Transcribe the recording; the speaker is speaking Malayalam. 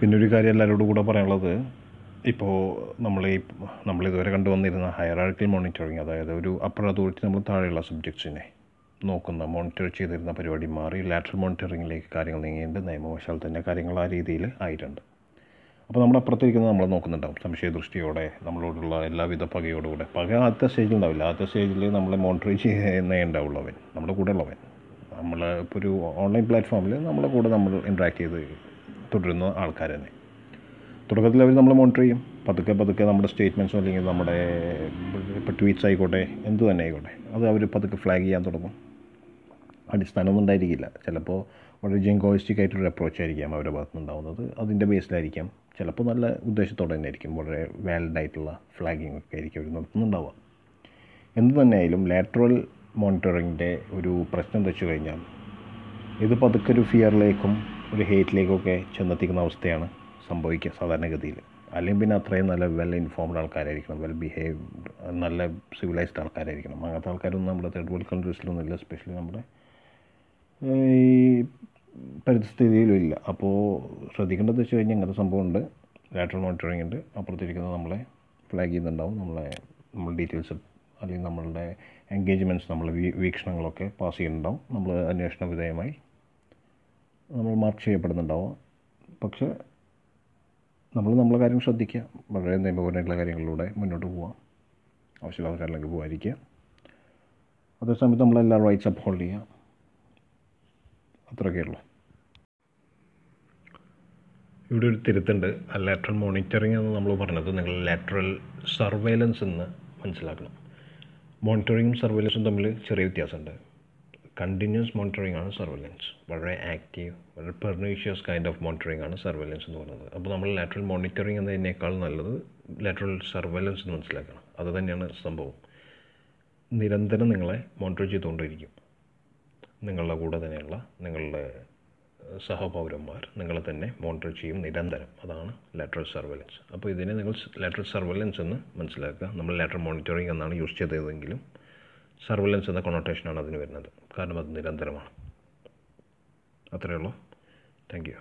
പിന്നെ ഒരു കാര്യം എല്ലാവരോടും കൂടെ പറയാനുള്ളത് ഇപ്പോൾ നമ്മൾ ഈ നമ്മൾ ഇതുവരെ കണ്ടുവന്നിരുന്ന ഹയറാർക്കിൽ മോണിറ്ററിങ് അതായത് ഒരു അപ്പർ അതോറിറ്റി നമ്മൾ താഴെയുള്ള സബ്ജക്ട്സിനെ നോക്കുന്ന മോണിറ്റർ ചെയ്തിരുന്ന പരിപാടി മാറി ലാറ്ററൽ മോണിറ്ററിങ്ങിലേക്ക് കാര്യങ്ങൾ നീങ്ങിയിട്ട് നിയമവശാൽ തന്നെ കാര്യങ്ങൾ ആ രീതിയിൽ ആയിട്ടുണ്ട്. അപ്പോൾ നമ്മുടെ അപ്പുറത്തിരിക്കുന്നത് നമ്മൾ നോക്കുന്നുണ്ടാവും സംശയദൃഷ്ടിയോടെ നമ്മളോടുള്ള എല്ലാവിധ പകയോടുകൂടെ. പക ആദ്യത്തെ സ്റ്റേജിൽ ഉണ്ടാവില്ല. ആദ്യത്തെ സ്റ്റേജിൽ നമ്മളെ മോണിറ്റർ ചെയ്യുന്നേ ഉണ്ടാവുള്ളൂ അവൻ നമ്മുടെ കൂടെ ഉള്ളവൻ നമ്മൾ ഇപ്പോൾ ഒരു ഓൺലൈൻ പ്ലാറ്റ്ഫോമിൽ നമ്മളെ കൂടെ നമ്മൾ ഇൻട്രാക്ട് ചെയ്ത് തുടരുന്ന ആൾക്കാർ തന്നെ. തുടക്കത്തിൽ അവർ നമ്മൾ മോണിറ്റർ ചെയ്യും. പതുക്കെ പതുക്കെ നമ്മുടെ സ്റ്റേറ്റ്മെന്റ്സോ അല്ലെങ്കിൽ നമ്മുടെ ഇപ്പോൾ ട്വീറ്റ്സ് ആയിക്കോട്ടെ എന്ത് തന്നെ ആയിക്കോട്ടെ അത് അവർ പതുക്കെ ഫ്ലാഗ് ചെയ്യാൻ തുടങ്ങും. അടിസ്ഥാനമൊന്നും ഉണ്ടായിരിക്കില്ല. ചിലപ്പോൾ വളരെ ജിങ്കോയിസ്റ്റിക് ആയിട്ടൊരു അപ്രോച്ച് ആയിരിക്കാം അവരുടെ ഭാഗത്ത് നിന്നുണ്ടാവുന്നത് അതിന്റെ ബേസിലായിരിക്കാം ചിലപ്പോൾ നല്ല ഉദ്ദേശത്തോടെ തന്നെ ആയിരിക്കും. വളരെ വാലിഡ് ആയിട്ടുള്ള ഫ്ലാഗിങ് ഒക്കെ ആയിരിക്കും അവർ നടത്തുന്നുണ്ടാവുക. എന്ത് തന്നെയായാലും ലാറ്ററൽ മോണിറ്ററിങ്ങിന്റെ ഒരു പ്രശ്നം വെച്ച് കഴിഞ്ഞാൽ ഇത് പതുക്കെ ഒരു ഫിയറിലേക്കും ഒരു ഹേറ്റിലേക്കൊക്കെ ചെന്നെത്തിക്കുന്ന അവസ്ഥയാണ് സംഭവിക്കുക സാധാരണഗതിയിൽ. അല്ലെങ്കിൽ പിന്നെ അത്രയും നല്ല വെൽ ഇൻഫോംഡ് ആൾക്കാരായിരിക്കണം വെൽ ബിഹേവ്ഡ് നല്ല സിവിലൈസ്ഡ് ആൾക്കാരായിരിക്കണം. അങ്ങനത്തെ ആൾക്കാരൊന്നും നമ്മുടെ തേർഡ് വേൾഡ് കൺട്രീസിലൊന്നും ഇല്ല സ്പെഷ്യലി നമ്മുടെ ഈ പരിസ്ഥിതിയിലും ഇല്ല. അപ്പോൾ ശ്രദ്ധിക്കേണ്ടതെന്ന് വെച്ച് കഴിഞ്ഞാൽ ഇങ്ങനത്തെ സംഭവമുണ്ട്. ലാറ്ററൽ മോണിറ്ററിംഗ് ഉണ്ട്. അപ്പുറത്തിരിക്കുന്നത് നമ്മളെ ഫ്ലാഗ് ചെയ്യുന്നുണ്ടാവും. നമ്മളെ നമ്മൾ ഡീറ്റെയിൽസ് അല്ലെങ്കിൽ നമ്മളുടെ എൻഗേജ്മെന്റ്സ് നമ്മൾ വീക്ഷണങ്ങളൊക്കെ പാസ് ചെയ്യുന്നുണ്ടാവും. നമ്മൾ അന്വേഷണ വിധേയമായി നമ്മൾ മാർക്ക് ചെയ്യപ്പെടുന്നുണ്ടാവും. പക്ഷേ നമ്മൾ നമ്മളെ കാര്യം ശ്രദ്ധിക്കുക. വളരെ നിയമപരമായിട്ടുള്ള കാര്യങ്ങളിലൂടെ മുന്നോട്ട് പോവാം ആവശ്യമുള്ള ആൾക്കാരിലേക്ക് പോകാതിരിക്കുക അതേസമയത്ത് നമ്മളെല്ലാ റൈറ്റ്സ് അപ്ഹോൾഡ് ചെയ്യുക. അത്രയൊക്കെ ഉള്ളൂ. ഇവിടെ ഒരു തിരുത്തുണ്ട്. ലാറ്ററൽ മോണിറ്ററിംഗ് എന്ന് നമ്മൾ പറഞ്ഞത് നിങ്ങൾ ലാറ്ററൽ സർവൈലൻസ് എന്ന് മനസ്സിലാക്കണം. മോണിറ്ററിങ്ങും സർവൈലൻസും തമ്മിൽ ചെറിയ വ്യത്യാസമുണ്ട്. കണ്ടിന്യൂസ് മോണിറ്ററിംഗ് ആണ് സർവൈലൻസ് വളരെ ആക്റ്റീവ് വളരെ പെർണീഷ്യസ് കൈൻഡ് ഓഫ് മോണിറ്ററിംഗ് ആണ് സർവൈലൻസ് എന്ന് പറയുന്നത്. അപ്പോൾ നമ്മൾ ലാറ്ററൽ മോണിറ്ററിംഗ് എന്നതിനേക്കാൾ നല്ലത് ലാറ്ററൽ സർവൈലൻസ് എന്ന് മനസ്സിലാക്കണം. അത് തന്നെയാണ് സംഭവം. നിരന്തരം നിങ്ങളെ മോണിറ്റർ ചെയ്തുകൊണ്ടിരിക്കും. നിങ്ങളുടെ കൂടെ തന്നെയുള്ള നിങ്ങളുടെ സഹപൗരന്മാർ നിങ്ങളെ തന്നെ മോണിറ്റർ ചെയ്യും നിരന്തരം. അതാണ് ലാറ്ററൽ സർവൈലൻസ് അപ്പോൾ ഇതിനെ നിങ്ങൾ ലാറ്ററൽ സർവൈലൻസ് എന്ന് മനസ്സിലാക്കുക. നമ്മൾ ലാറ്ററൽ മോണിറ്ററിംഗ് എന്നാണ് യൂസ് ചെയ്തതെങ്കിലും സർവൈലൻസ് എന്ന കൊണോട്ടേഷനാണ് അതിന് വരുന്നത്. കാരണം അത് നിരന്തരമാണ്. അത്രയേ ഉള്ളൂ. Thank you